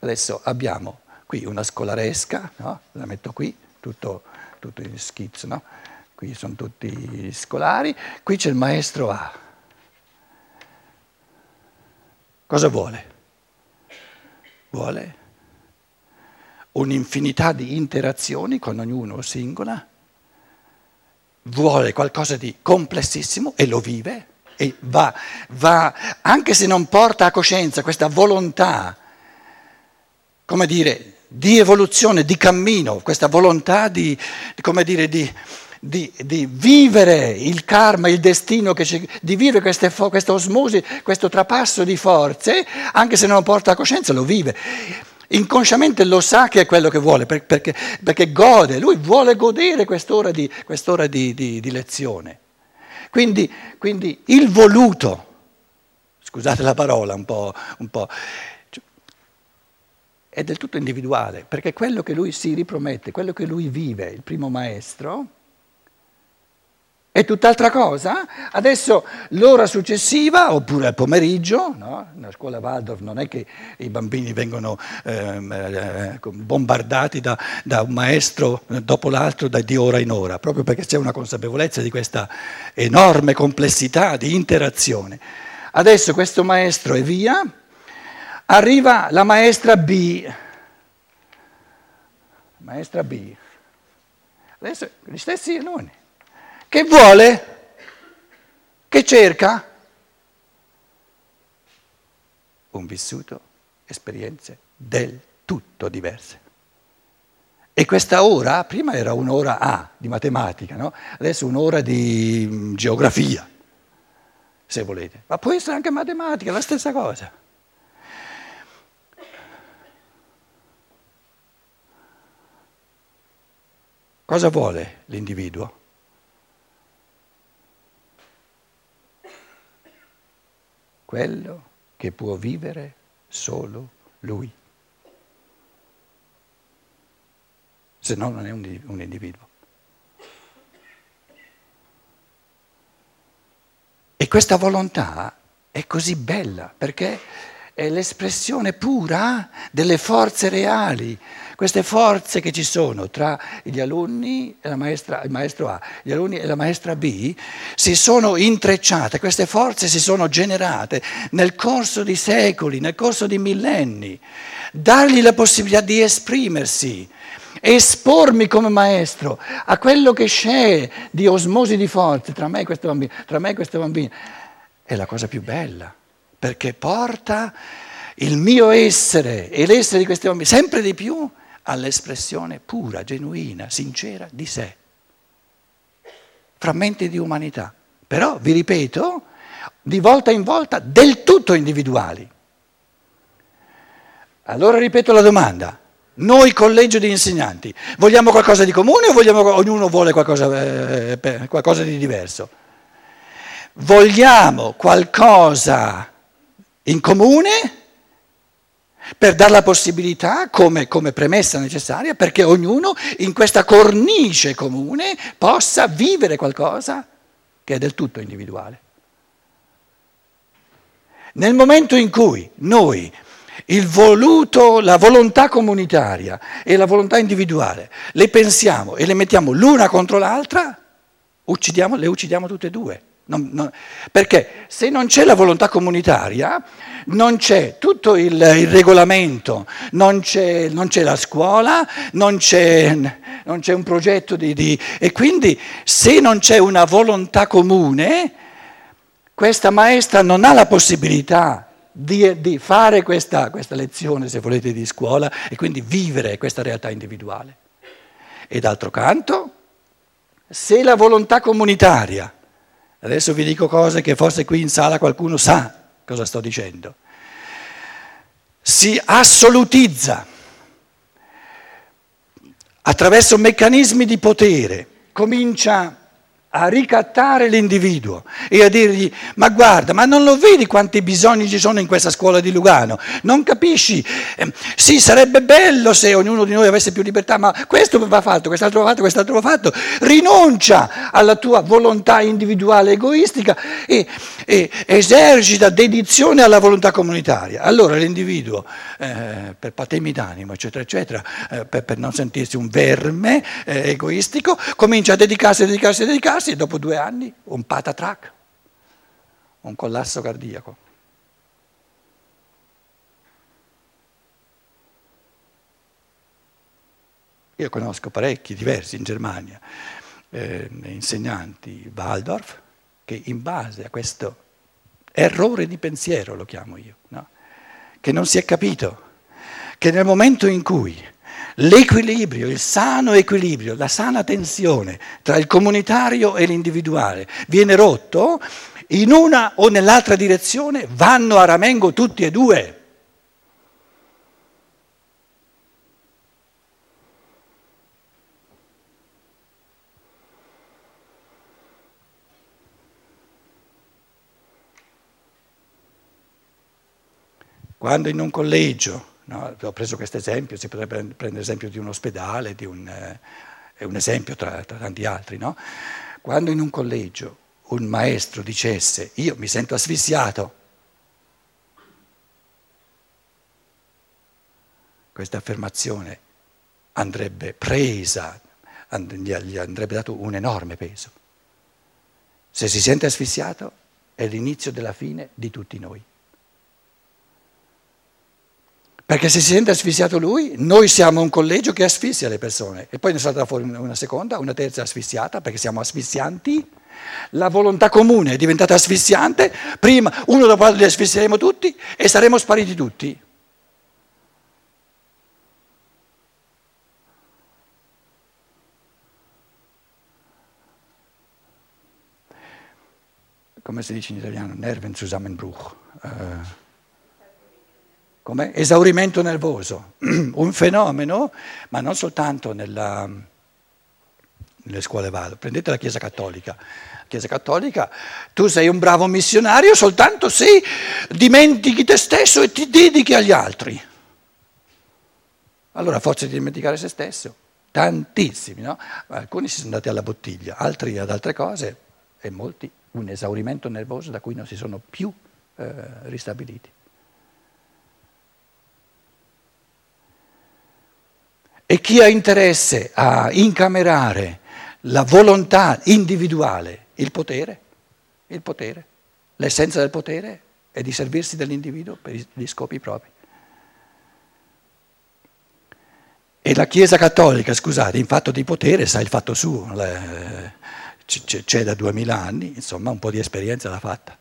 Adesso abbiamo qui una scolaresca, no? la metto qui, tutto, tutto in schizzo, no? qui sono tutti scolari, qui c'è il maestro A. Cosa vuole? Vuole un'infinità di interazioni con ognuno singola, vuole qualcosa di complessissimo e lo vive e va, va, anche se non porta a coscienza questa volontà, come dire, di evoluzione, di cammino, questa volontà di, come dire, di, di, di vivere il karma, il destino, di vivere queste, questa osmosi, questo trapasso di forze, anche se non porta a coscienza, lo vive. Inconsciamente lo sa che è quello che vuole, perché, perché gode, lui vuole godere quest'ora di, quest'ora di lezione. Quindi, quindi, il voluto, scusate la parola un po', un po', è del tutto individuale, perché quello che lui si ripromette, quello che lui vive, il primo maestro, è tutt'altra cosa. Adesso l'ora successiva, oppure al pomeriggio, no? nella scuola Waldorf non è che i bambini vengono ehm, eh, bombardati da, da, un maestro dopo l'altro da, di ora in ora, proprio perché c'è una consapevolezza di questa enorme complessità di interazione. Adesso questo maestro è via, arriva la maestra B. Maestra B. Adesso gli stessi alunni. Che vuole? Che cerca? Un vissuto, esperienze del tutto diverse. E questa ora, prima era un'ora A di matematica, no? adesso un'ora di mm, geografia, se volete. Ma può essere anche matematica, la stessa cosa. Cosa vuole l'individuo? quello che può vivere solo lui. Se no non è un, individuo. E questa volontà è così bella perché è l'espressione pura delle forze reali queste forze che ci sono tra gli alunni e maestra, il maestro A, gli alunni e la maestra B, si sono intrecciate, queste forze si sono generate nel corso di secoli, nel corso di millenni. Dargli la possibilità di esprimersi, espormi come maestro a quello che c'è di osmosi di forze tra me e questo bambino, tra me e questo bambino, è la cosa più bella, perché porta il mio essere e l'essere di questi bambini sempre di più all'espressione pura, genuina, sincera di sé. Frammenti di umanità, però, vi ripeto, di volta in volta del tutto individuali. Allora ripeto la domanda. Noi collegio di insegnanti vogliamo qualcosa di comune o vogliamo, ognuno vuole qualcosa, eh, qualcosa di diverso? Vogliamo qualcosa in comune per dare la possibilità, come, come, premessa necessaria, perché ognuno in questa cornice comune possa vivere qualcosa che è del tutto individuale. Nel momento in cui noi voluto, la volontà comunitaria e la volontà individuale le pensiamo e le mettiamo l'una contro l'altra, uccidiamo, le uccidiamo tutte e due. Non, non, perché se non c'è la volontà comunitaria, non c'è tutto il, il regolamento, non c'è, non c'è, la scuola, non c'è, c'è un progetto di, di, E quindi se non c'è una volontà comune, questa maestra non ha la possibilità di, di fare questa, questa lezione, se volete, di scuola e quindi vivere questa realtà individuale. E d'altro canto, se la volontà comunitaria Adesso vi dico cose che forse qui in sala qualcuno sa cosa sto dicendo. Si assolutizza attraverso meccanismi di potere, comincia a ricattare l'individuo e a dirgli ma guarda, ma non lo vedi quanti bisogni ci sono in questa scuola di Lugano? Non capisci? Eh, sì, sarebbe bello se ognuno di noi avesse più libertà, ma questo va fatto, quest'altro va fatto, quest'altro va fatto. Rinuncia alla tua volontà individuale egoistica e, e esercita dedizione alla volontà comunitaria, allora l'individuo, eh, per patemi d'animo, eccetera, eccetera, eh, per, per, non sentirsi un verme eh, egoistico, comincia a dedicarsi, a dedicarsi, a dedicarsi e dopo due anni un patatrack, un collasso cardiaco. Io conosco parecchi, diversi in Germania, eh, insegnanti Waldorf, che in base a questo errore di pensiero, lo chiamo io, no? che non si è capito, che nel momento in cui l'equilibrio, il sano equilibrio, la sana tensione tra il comunitario e l'individuale viene rotto, in una o nell'altra direzione vanno a ramengo tutti e due. Quando in un collegio, no, ho preso questo esempio, si potrebbe prendere l'esempio di un ospedale, di un, eh, è un esempio tra, tra tanti altri, no? quando in un collegio un maestro dicesse io mi sento asfissiato, questa affermazione andrebbe presa, gli andrebbe dato un enorme peso. Se si sente asfissiato è l'inizio della fine di tutti noi. Perché se si sente asfissiato lui, noi siamo un collegio che asfissia le persone e poi ne salta fuori una seconda, una terza asfissiata perché siamo asfissianti. La volontà comune è diventata asfissiante, prima uno dopo l'altro li asfissieremo tutti e saremo spariti tutti. Come si dice in italiano? Nervenzusammenbruch. Uh, come esaurimento nervoso, un fenomeno, ma non soltanto nella, nelle scuole vado. Prendete la Chiesa Cattolica. La Chiesa Cattolica, tu sei un bravo missionario soltanto se dimentichi te stesso e ti dedichi agli altri. Allora, forza di dimenticare se stesso, tantissimi, no? Alcuni si sono andati alla bottiglia, altri ad altre cose e molti un esaurimento nervoso da cui non si sono più eh, ristabiliti. E chi ha interesse a incamerare la volontà individuale, il potere, il potere, l'essenza del potere è di servirsi dell'individuo per gli scopi propri. E la Chiesa Cattolica, scusate, in fatto di potere sa il fatto suo, c'è da duemila anni, insomma un po' di esperienza l'ha fatta.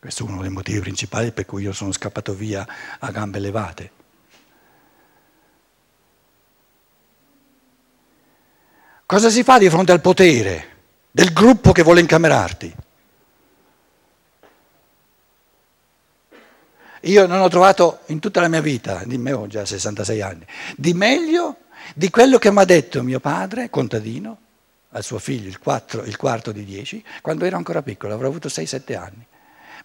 Questo è uno dei motivi principali per cui io sono scappato via a gambe levate. Cosa si fa di fronte al potere del gruppo che vuole incamerarti? Io non ho trovato in tutta la mia vita, di me ho già 66 anni, di meglio di quello che mi ha detto mio padre, contadino, al suo figlio, il, 4, il quarto di 10, quando ero ancora piccolo, avrò avuto 6-7 anni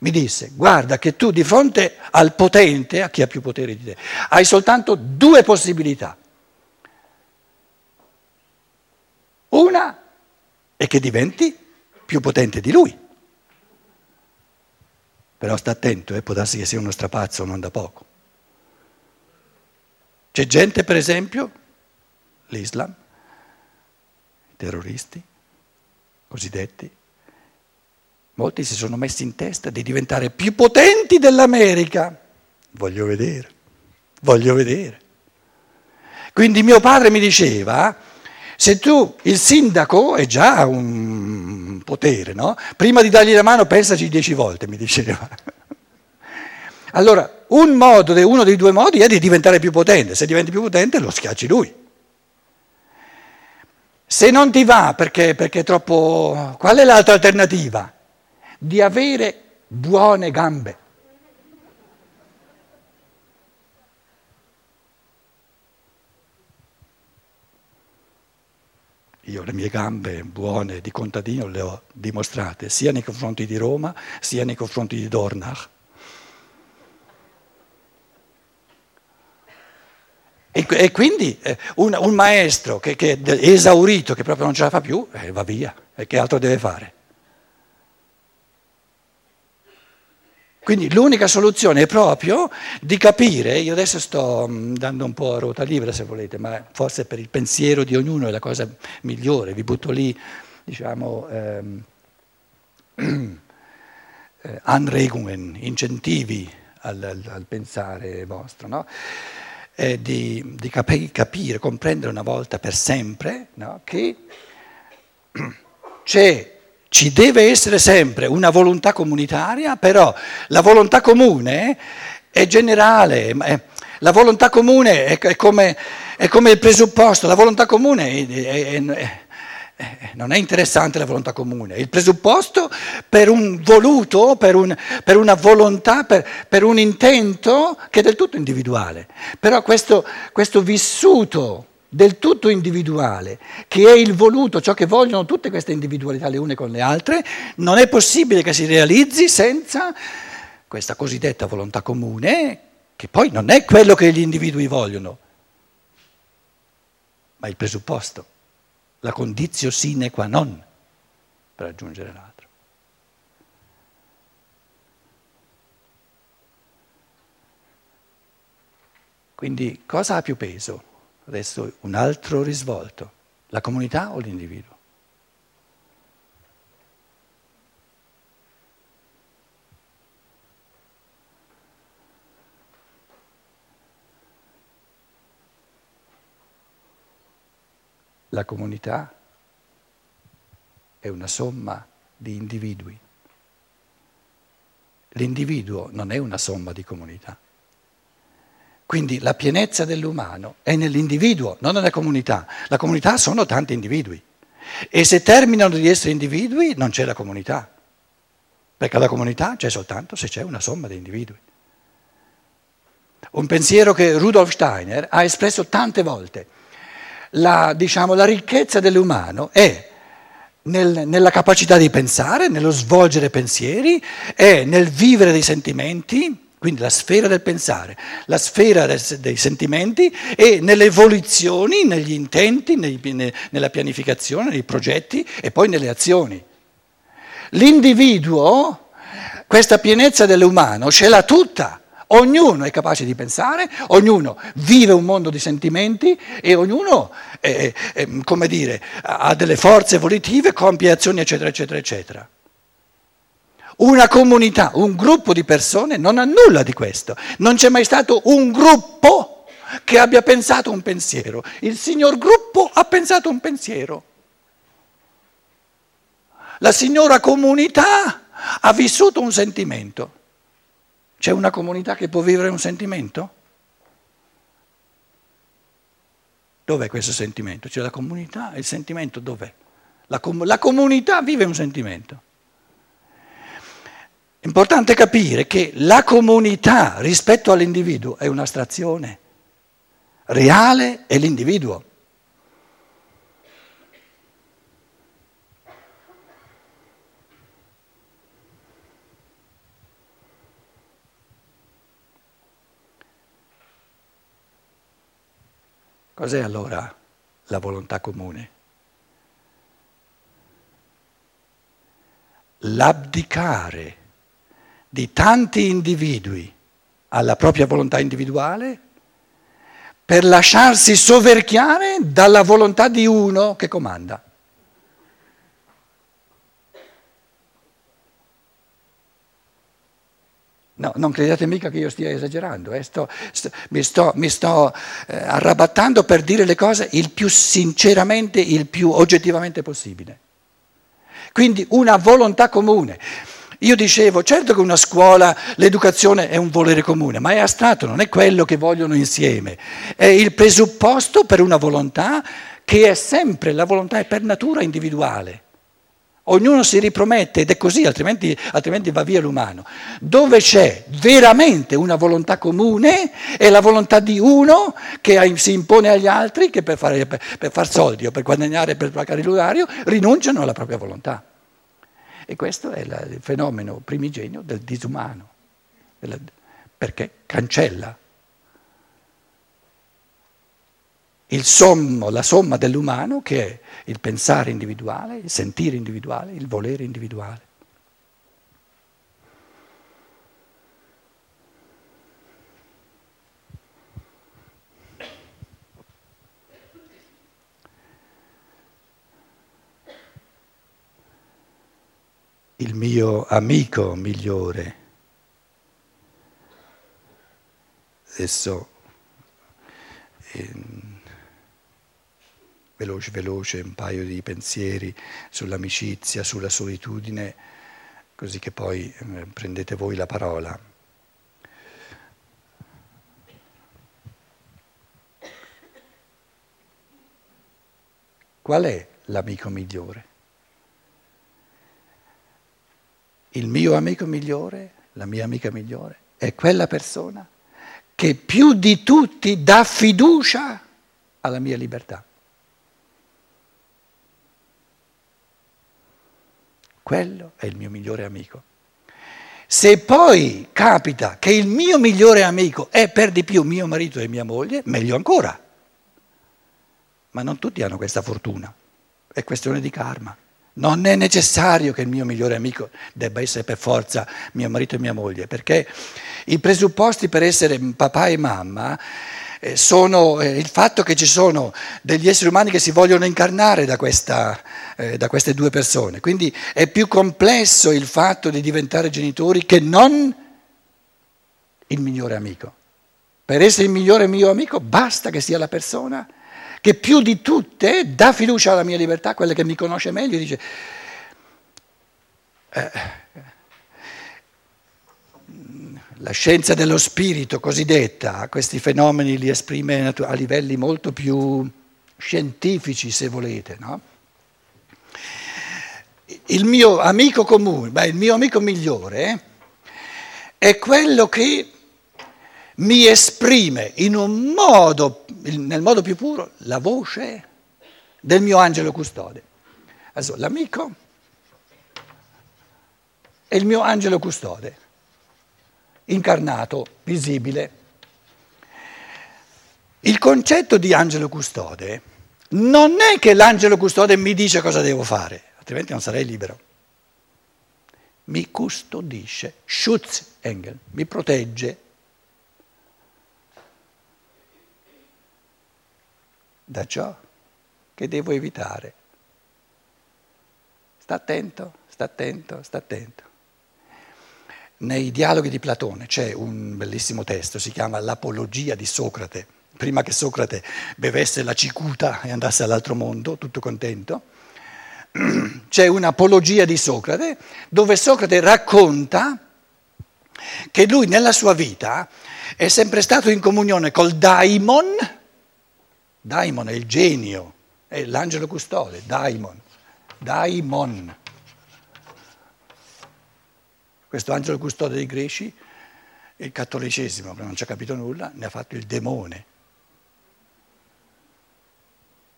mi disse, guarda che tu di fronte al potente, a chi ha più potere di te, hai soltanto due possibilità. Una è che diventi più potente di lui. Però sta attento, eh, può darsi che sia uno strapazzo non da poco. C'è gente, per esempio, l'Islam, i terroristi, cosiddetti, Molti si sono messi in testa di diventare più potenti dell'America. Voglio vedere, voglio vedere. Quindi mio padre mi diceva, se tu, il sindaco è già un potere, no? Prima di dargli la mano pensaci dieci volte, mi diceva. Allora, un modo, uno dei due modi è di diventare più potente. Se diventi più potente lo schiacci lui. Se non ti va perché, perché è troppo... Qual è l'altra alternativa? Di avere buone gambe. Io le mie gambe buone di contadino le ho dimostrate sia nei confronti di Roma sia nei confronti di Dornach. E, e quindi eh, un, un, maestro che, che, è esaurito, che proprio non ce la fa più, eh, va via. E che altro deve fare? Quindi l'unica soluzione è proprio di capire, io adesso sto mm, dando un po' a ruota libera se volete, ma forse per il pensiero di ognuno è la cosa migliore, vi butto lì, diciamo, ehm, eh, Anregungen, incentivi al, al, al pensare vostro, no? eh, di, di capi, capire, comprendere una volta per sempre no? che c'è ci deve essere sempre una volontà comunitaria, però la volontà comune è generale, la volontà comune è come, è come il presupposto, la volontà comune è, è, non è interessante la volontà comune, il presupposto per un voluto, per, un, per una volontà, per, per, un intento che è del tutto individuale. Però questo, questo vissuto del tutto individuale, che è il voluto, ciò che vogliono tutte queste individualità le une con le altre, non è possibile che si realizzi senza questa cosiddetta volontà comune, che poi non è quello che gli individui vogliono, ma il presupposto, la condizio sine qua non per raggiungere l'altro. Quindi cosa ha più peso? Adesso un altro risvolto, la comunità o l'individuo? La comunità è una somma di individui. L'individuo non è una somma di comunità. Quindi la pienezza dell'umano è nell'individuo, non nella comunità. La comunità sono tanti individui. E se terminano di essere individui non c'è la comunità. Perché la comunità c'è soltanto se c'è una somma di individui. Un pensiero che Rudolf Steiner ha espresso tante volte. La, diciamo, la ricchezza dell'umano è nel, nella capacità di pensare, nello svolgere pensieri, è nel vivere dei sentimenti, quindi la sfera del pensare, la sfera dei sentimenti e nelle evoluzioni, negli intenti, nei, ne, nella pianificazione, nei progetti e poi nelle azioni. L'individuo, questa pienezza dell'umano, ce l'ha tutta. Ognuno è capace di pensare, ognuno vive un mondo di sentimenti e ognuno, è, è, come dire, ha delle forze volitive, compie azioni, eccetera, eccetera, eccetera. Una comunità, un gruppo di persone non ha nulla di questo. Non c'è mai stato un gruppo che abbia pensato un pensiero. Il signor gruppo ha pensato un pensiero. La signora comunità ha vissuto un sentimento. C'è una comunità che può vivere un sentimento? Dov'è questo sentimento? C'è la comunità, il sentimento dov'è? La, com- la comunità vive un sentimento. È importante capire che la comunità rispetto all'individuo è un'astrazione. Reale è l'individuo. Cos'è allora la volontà comune? L'abdicare di tanti individui alla propria volontà individuale per lasciarsi soverchiare dalla volontà di uno che comanda. No, non credete mica che io stia esagerando, eh? sto, sto, mi sto, mi sto eh, arrabattando per dire le cose il più sinceramente, il più oggettivamente possibile. Quindi una volontà comune. Io dicevo, certo che una scuola, l'educazione è un volere comune, ma è astratto, non è quello che vogliono insieme, è il presupposto per una volontà che è sempre, la volontà è per natura individuale. Ognuno si ripromette ed è così, altrimenti, altrimenti, va via l'umano. Dove c'è veramente una volontà comune è la volontà di uno che si impone agli altri che per, fare, per, per far soldi o per guadagnare, per pagare l'orario, rinunciano alla propria volontà. E questo è la, il fenomeno primigenio del disumano, della, perché cancella. sommo, la somma dell'umano che è il pensare individuale, il sentire individuale, il volere individuale. Il mio amico migliore. Adesso eh, veloce veloce un paio di pensieri sull'amicizia, sulla solitudine, così che poi eh, prendete voi la parola. Qual è l'amico migliore? Il mio amico migliore, la mia amica migliore, è quella persona che più di tutti dà fiducia alla mia libertà. Quello è il mio migliore amico. Se poi capita che il mio migliore amico è per di più mio marito e mia moglie, meglio ancora. Ma non tutti hanno questa fortuna, è questione di karma. Non è necessario che il mio migliore amico debba essere per forza mio marito e mia moglie, perché i presupposti per essere papà e mamma eh, sono eh, il fatto che ci sono degli esseri umani che si vogliono incarnare da, questa, eh, da queste due persone. Quindi è più complesso il fatto di diventare genitori che non il migliore amico. Per essere il migliore mio amico basta che sia la persona che più di tutte dà fiducia alla mia libertà, quella che mi conosce meglio, dice, eh, la scienza dello spirito cosiddetta, questi fenomeni li esprime a livelli molto più scientifici, se volete, no? Il mio amico comune, beh, il mio amico migliore è quello che mi esprime in un modo, nel modo più puro, la voce del mio angelo custode. Adesso, l'amico è il mio angelo custode, incarnato, visibile. Il concetto di angelo custode non è che l'angelo custode mi dice cosa devo fare, altrimenti non sarei libero. Mi custodisce, Schutzengel, mi protegge, da ciò che devo evitare. Sta attento, sta attento, sta attento. Nei dialoghi di Platone c'è un bellissimo testo, si chiama L'apologia di Socrate. Prima che Socrate bevesse la cicuta e andasse all'altro mondo, tutto contento, c'è un'apologia di Socrate dove Socrate racconta che lui nella sua vita è sempre stato in comunione col daimon, Daimon è il genio, è l'angelo custode, Daimon, Daimon. Questo angelo custode dei greci, il cattolicesimo, che non ci ha capito nulla, ne ha fatto il demone.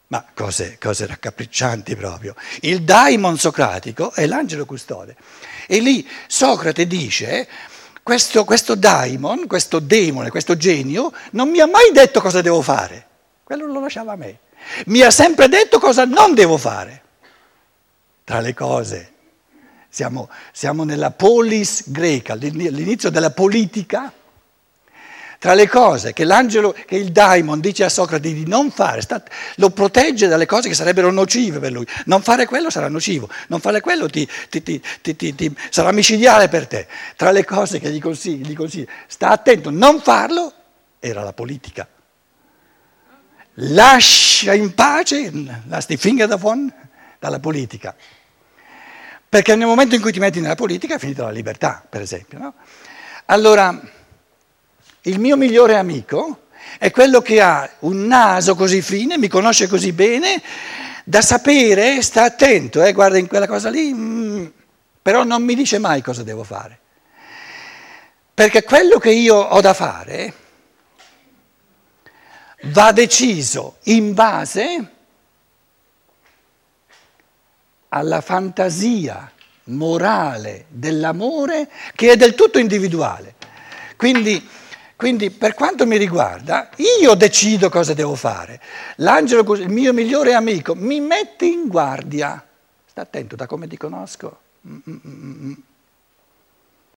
Ma cose, cose raccapriccianti proprio. Il daimon socratico è l'angelo custode. E lì Socrate dice, questo, questo daimon, questo demone, questo genio, non mi ha mai detto cosa devo fare. Quello lo lasciava a me. Mi ha sempre detto cosa non devo fare. Tra le cose, siamo, siamo nella polis greca, all'inizio della politica. Tra le cose che l'angelo, che il daimon dice a Socrate di non fare, sta, lo protegge dalle cose che sarebbero nocive per lui. Non fare quello sarà nocivo, non fare quello ti, ti, ti, sarà micidiale per te. Tra le cose che gli consigli, gli consigli, sta attento, non farlo, era la politica lascia in pace, lass die Finger davon, dalla politica. Perché nel momento in cui ti metti nella politica è finita la libertà, per esempio. No? Allora, il mio migliore amico è quello che ha un naso così fine, mi conosce così bene, da sapere, sta attento, eh, guarda in quella cosa lì, mm, però non mi dice mai cosa devo fare. Perché quello che io ho da fare va deciso in base alla fantasia morale dell'amore che è del tutto individuale. Quindi Quindi per quanto mi riguarda, io decido cosa devo fare. L'angelo, il mio migliore amico, mi mette in guardia. Sta attento da come ti conosco. Mm-mm-mm.